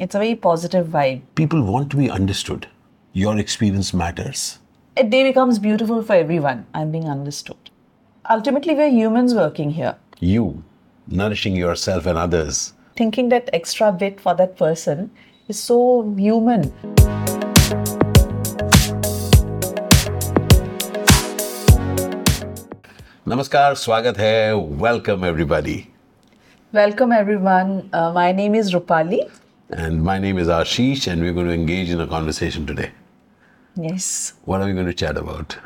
It's a very positive vibe. People want to be understood. Your experience matters. A day becomes beautiful for everyone. I'm being understood. Ultimately, we're humans working here. You, nourishing yourself and others. Thinking that extra bit for that person is so human. Namaskar, swagat hai, welcome everybody. Welcome, everyone. Uh, my name is Rupali. And my name is Ashish, and we're going to engage in a conversation today. Yes. What are we going to chat about?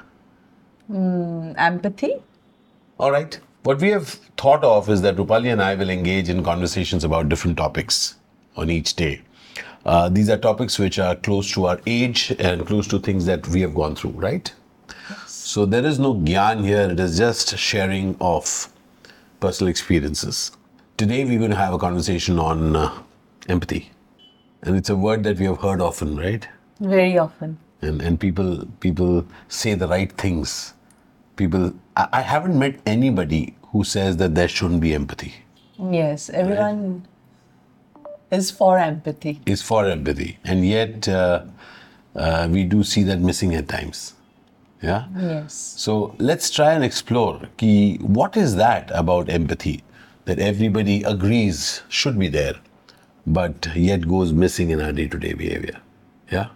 Empathy. All right. What we have thought of is that Rupali and I will engage in conversations about different topics on each day. Uh, these are topics which are close to our age and close to things that we have gone through, right? Yes. So there is no gyan here, it is just sharing of personal experiences. Today we're going to have a conversation on uh, empathy. And it's a word that we have heard often, right? Very often. and and people people say the right things people I, I haven't met anybody who says that there shouldn't be empathy Yes, everyone is for empathy. is for empathy and yet uh, uh, we do see that missing at times yeah Yes. so let's try and explore ki, what is that about empathy that everybody agrees should be there but yet goes missing in our day-to-day behavior. Yeah?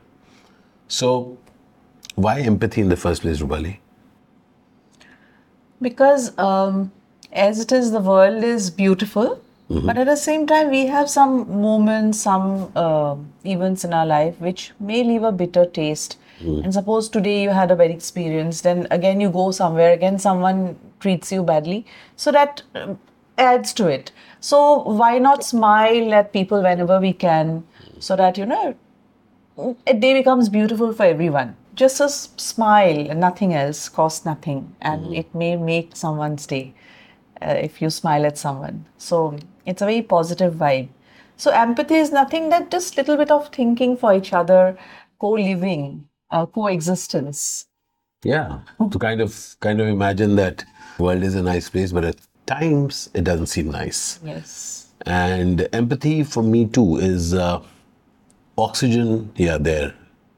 So why empathy in the first place Rupali Because um, as it is, the world is beautiful, but at the same time, we have some moments, some uh, events in our life which may leave a bitter taste. And suppose today you had a bad experience, then again you go somewhere, again someone treats you badly. So that um, adds to it. So why not smile at people whenever we can, so that you know a day becomes beautiful for everyone. Just a s- smile and nothing else costs nothing, and it may make someone's day uh, if you smile at someone. So it's a very positive vibe. So empathy is nothing that just little bit of thinking for each other, co-living, uh, coexistence. Yeah, to kind of kind of imagine that world is a nice place, but times it doesn't seem nice. Yes. And empathy for me too is uh, oxygen. Yeah, there.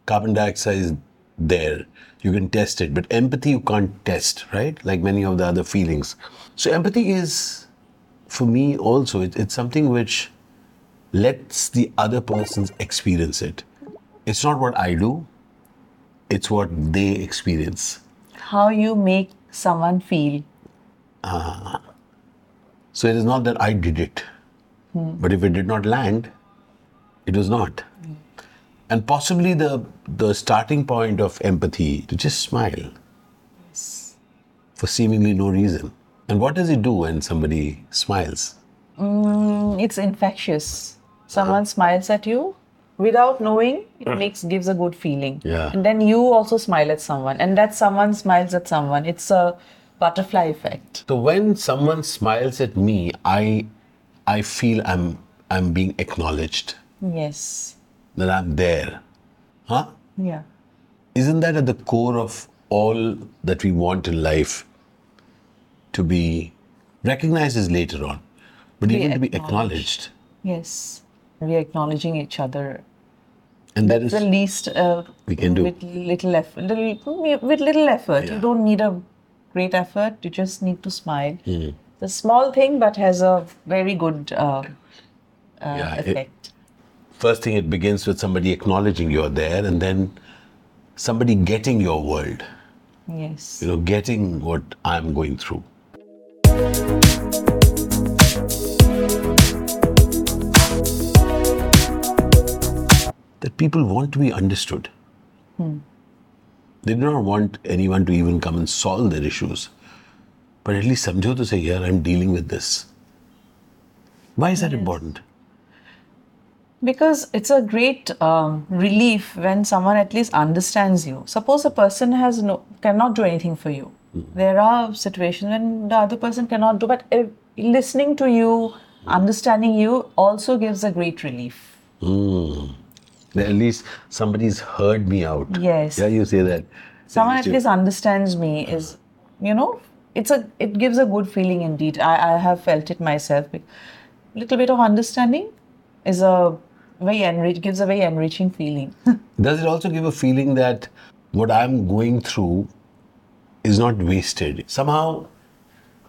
Carbon dioxide is there. You can test it, but empathy you can't test, right? Like many of the other feelings. So empathy is, for me also, it, it's something which lets the other person experience it. It's not what I do. It's what they experience. How you make someone feel. So it is not that I did it, hmm. but if it did not land, it was not. Hmm. And possibly the the starting point of empathy to just smile for seemingly no reason. And what does it do when somebody smiles? Mm, It's infectious. Someone uh-huh. smiles at you without knowing, it uh-huh. makes gives a good feeling. Yeah. And then you also smile at someone, and that someone smiles at someone. It's a butterfly effect. So when someone smiles at me, I I feel I'm I'm being acknowledged Yes. that I'm there. Huh? Yeah. isn't that at the core of all that we want in life to be recognized is later on but Be even to be acknowledged. Yes. We are acknowledging each other. and that is The least uh, We can do. with little effort. Little, with little effort. You don't need a great effort. You just need to smile. Hmm. It's a small thing, but has a very good uh, uh, Yeah, it- effect. first thing it begins with somebody acknowledging you're there and then somebody getting your world yes. you know getting what i'm going through that people want to be understood they do not want anyone to even come and solve their issues but at least samjho to say yeah i'm dealing with this why is that important Because it's a great um, relief when someone at least understands you. Suppose a person has no cannot do anything for you. Mm-hmm. There are situations when the other person cannot do, but if listening to you, understanding you, also gives a great relief. That at least somebody's heard me out. Yes. Yeah, you say that. Someone at least understands me is, you know, it's a it gives a good feeling indeed. I, I have felt it myself. A little bit of understanding is a very enrich gives a very enriching feeling. Does it also give a feeling that what I'm going through is not wasted? Somehow,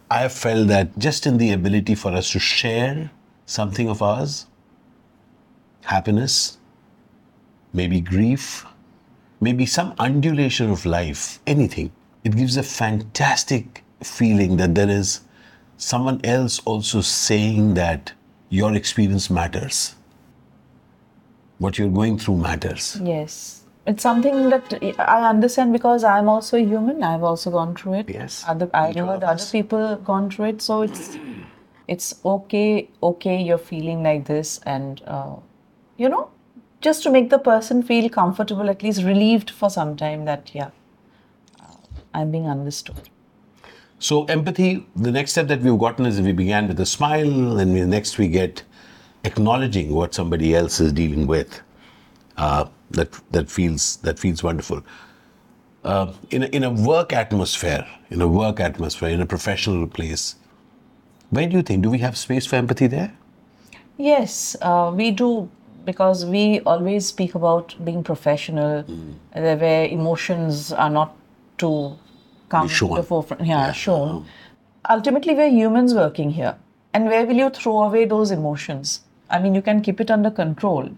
I have felt that just in the ability for us to share something of ours, happiness, maybe grief, maybe some undulation of life, anything, it gives a fantastic feeling that there is someone else also saying that your experience matters. What you're going through matters. yes, it's something that I understand because I'm also a human. I've also gone through it. Yes, Other, I've heard other people gone through it, so it's it's okay. Okay, you're feeling like this, and uh, you know, just to make the person feel comfortable, at least relieved for some time that yeah, uh, I'm being understood. So empathy, the next step that we've gotten is we began with a smile, and we, next we get acknowledging what somebody else is dealing with. Uh, that that feels that feels wonderful. Uh, in a, in a work atmosphere, in a work atmosphere, in a professional place, where do you think do we have space for empathy there? Yes, uh, we do because we always speak about being professional, uh, where emotions are not to come to the forefront. Yeah, shown. Ultimately, we're humans working here, and where will you throw away those emotions? I mean, you can keep it under control,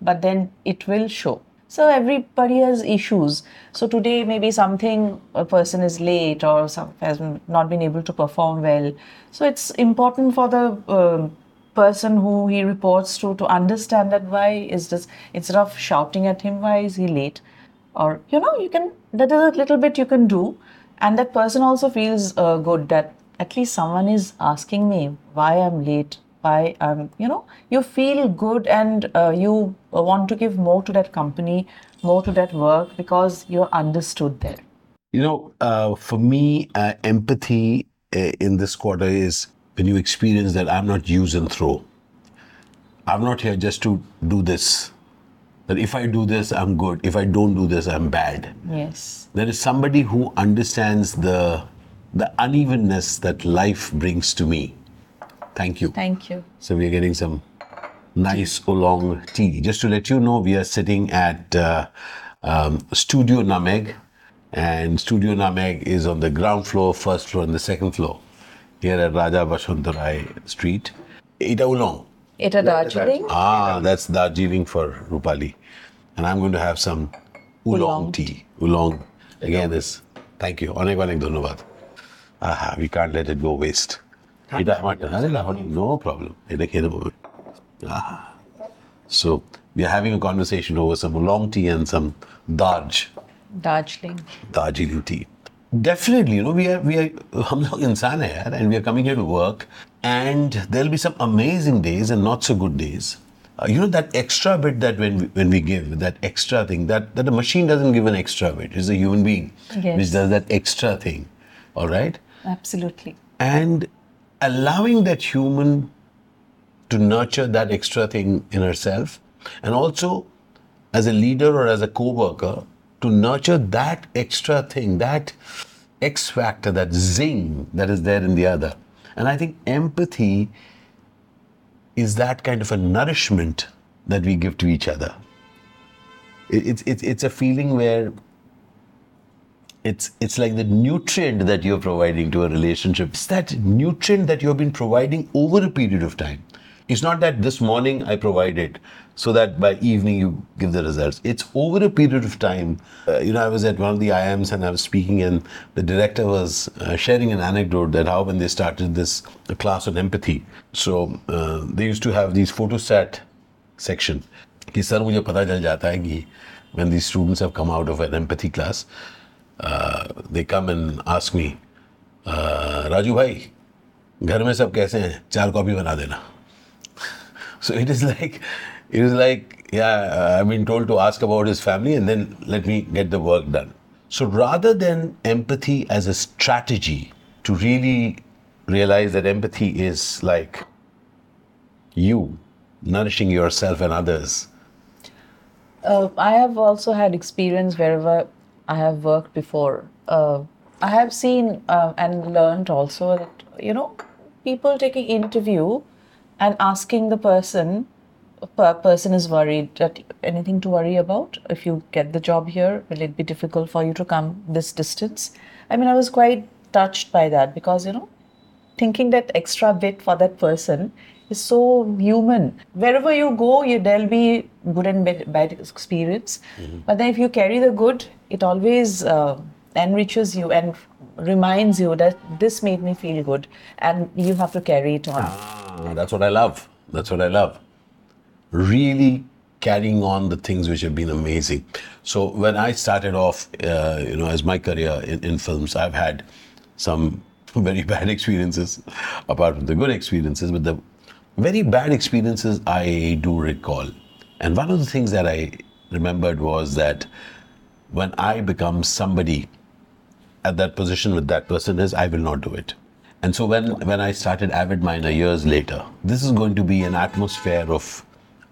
but then it will show. So everybody has issues. So today maybe something a person is late or some has not been able to perform well. So it's important for the um person who he reports to to understand that why is this instead of shouting at him why is he late? Or you know you can that is a little bit you can do. And that person also feels uh, good that at least someone is asking me why i'm late why i'm you know you feel good and uh, you want to give more to that company more to that work because you're understood there. You know, uh, for me, uh, empathy uh, in this quarter is when you experience that I'm not use and throw. I'm not here just to do this. That if I do this, I'm good. If I don't do this, I'm bad. yes There is somebody who understands the the unevenness that life brings to me. Thank you. thank you So we are getting some nice oolong tea. Just to let you know, we are sitting at uh, um, Studio Nameg, and Studio Nameg is on the ground floor, first floor, and the second floor here at Raja Vashwantarai Street. Ita oolong. Ita a darjeeling Ah, that's Darjeeling for Rupali, and I'm going to have some oolong, Oolong tea. Oolong. Again, this. Thank you. Onek onek dhanyavad. Aha, we can't let it go waste. Ita no problem. Ita khede bobe. Ah. So we are having a conversation over some oolong tea and some Darj, darjeeling Darjeeling tea. Definitely, you know, we are we are हम लोग इंसान है यार, and we are coming here to work, and there'll be some amazing days and not so good days. Uh, you know that extra bit that when we, when we give that extra thing that that a machine doesn't give an extra bit. It's a human being Yes. which does that extra thing. All right, absolutely and allowing that human to nurture that extra thing in herself and also as a leader or as a co-worker to nurture that extra thing that x factor that zing that is there in the other and i think empathy is that kind of a nourishment that we give to each other it's, it's, it's a feeling where it's it's like the nutrient that you're providing to a relationship. It's that nutrient that you've been providing over a period of time. It's not that this morning I provide it so that by evening you give the results. It's over a period of time. Uh, you know, I was at one of the IIMs and I was speaking, and the director was uh, sharing an anecdote that how when they started this class on empathy, so uh, they used to have these set section. कि sir when these students have come out of an empathy class, uh, they come and ask me, uh, Raju भाई घर में सब कैसे हैं चार copy बना देना so it is like it is like yeah i've been told to ask about his family and then let me get the work done so rather than empathy as a strategy to really realize that empathy is like you nourishing yourself and others Uh, I have also had experience wherever I have worked before. Uh, I have seen uh, and learned also that you know people taking interview and asking the person person is worried that anything to worry about if you get the job here will it be difficult for you to come this distance? I mean i was quite touched by that because you know thinking that extra bit for that person is so human. Wherever you go you there'll be good and bad, bad experience. But then if you carry the good it always uh, enriches you and reminds you that this made me feel good and you have to carry it on. Ah, that's what I love. That's what I love. Really carrying on the things which have been amazing. So when I started off, uh, you know, as my career in, in films, I've had some very bad experiences, apart from the good experiences. But the very bad experiences I do recall. And one of the things that I remembered was that when I become somebody at that position with that person is I will not do it. And so when when I started Avid Miner years later, this is going to be an atmosphere of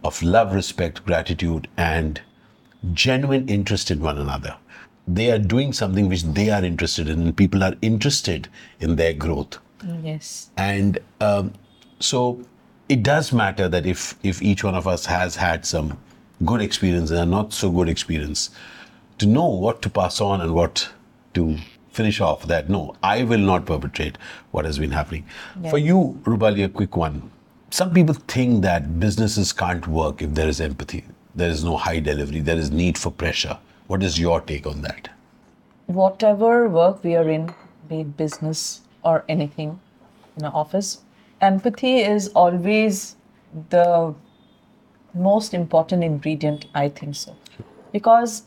of love, respect, gratitude, and genuine interest in one another. They are doing something which they are interested in, and people are interested in their growth. yes And um, so it does matter that if if each one of us has had some good experience and a not so good experience, to know what to pass on and what to finish off. That no, I will not perpetrate what has been happening. For you, Rupali, a quick one. Some people think that businesses can't work if there is empathy. There is no high delivery. There is need for pressure. What is your take on that? whatever work we are in, be it business or anything in an office, empathy is always the most important ingredient, I think so. Because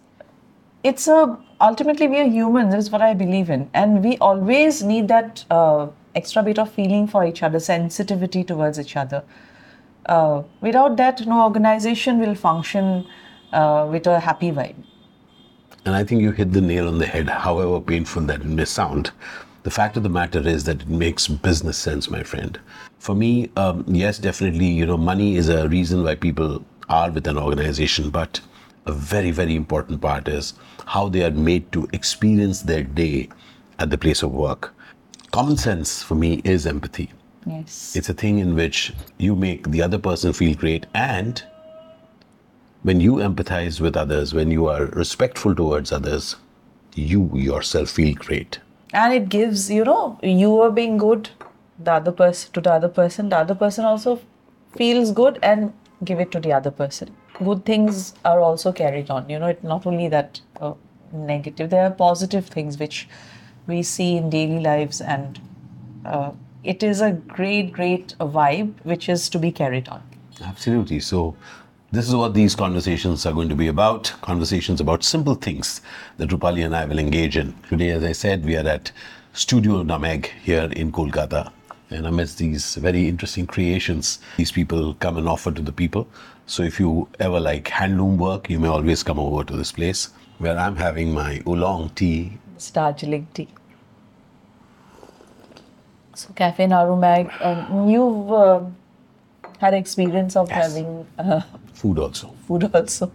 it's a ultimately we are humans, is what I believe in. And we always need that uh, extra bit of feeling for each other, sensitivity towards each other. Uh, without that, no organization will function uh, with a happy vibe. And I think you hit the nail on the head, however painful that it may sound. The fact of the matter is that it makes business sense, my friend. For me, um, yes, definitely, you know, money is a reason why people are with an organization, but a very, very important part is how they are made to experience their day at the place of work. Common sense for me is empathy. Yes. It's a thing in which you make the other person feel great and when you empathize with others, when you are respectful towards others, you yourself feel great. and it gives you know you are being good the other person to the other person the other person also feels good and give it to the other person good things are also carried on you know it's not only that uh, negative there are positive things which we see in daily lives and uh, it is a great great vibe which is to be carried on Absolutely. So, this is what these conversations are going to be about conversations about simple things that Rupali and I will engage in. Today, as I said, we are at Studio Nameg here in Kolkata. And amidst these very interesting creations, these people come and offer to the people. So, if you ever like handloom work, you may always come over to this place where I'm having my oolong tea. it's Darjeeling tea so cafe narumag um, you've uh, had experience of Yes. having uh, Food also. food also.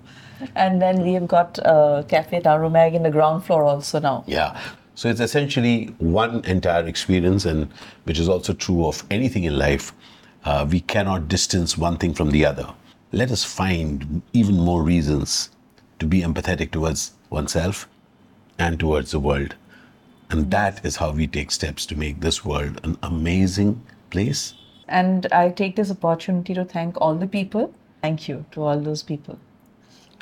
And then we have got uh, Cafe Darumag in the ground floor also now. Yeah. So it's essentially one entire experience, and which is also true of anything in life. Uh, we cannot distance one thing from the other let us find even more reasons to be empathetic towards oneself and towards the world. And that is how we take steps to make this world an amazing place. And I take this opportunity to thank all the people. Thank you to all those people.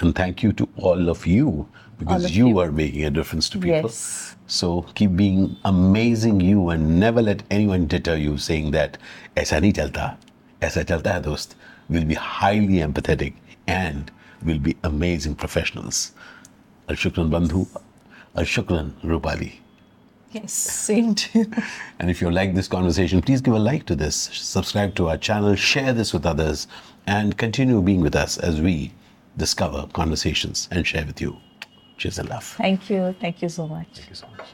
And thank you to all of you because of you, you are making a difference to people. Yes. So keep being amazing you and never let anyone deter you saying that aisa nahi chalta, aisa chalta hai dost we'll be highly empathetic and we'll be amazing professionals. Al shukran bandhu, al shukran Rupali. Yes, same to you. And if you like this conversation, please give a like to this, subscribe to our channel, share this with others, and continue being with us as we discover conversations and share with you. Cheers and love. Thank you. Thank you so much. Thank you so much.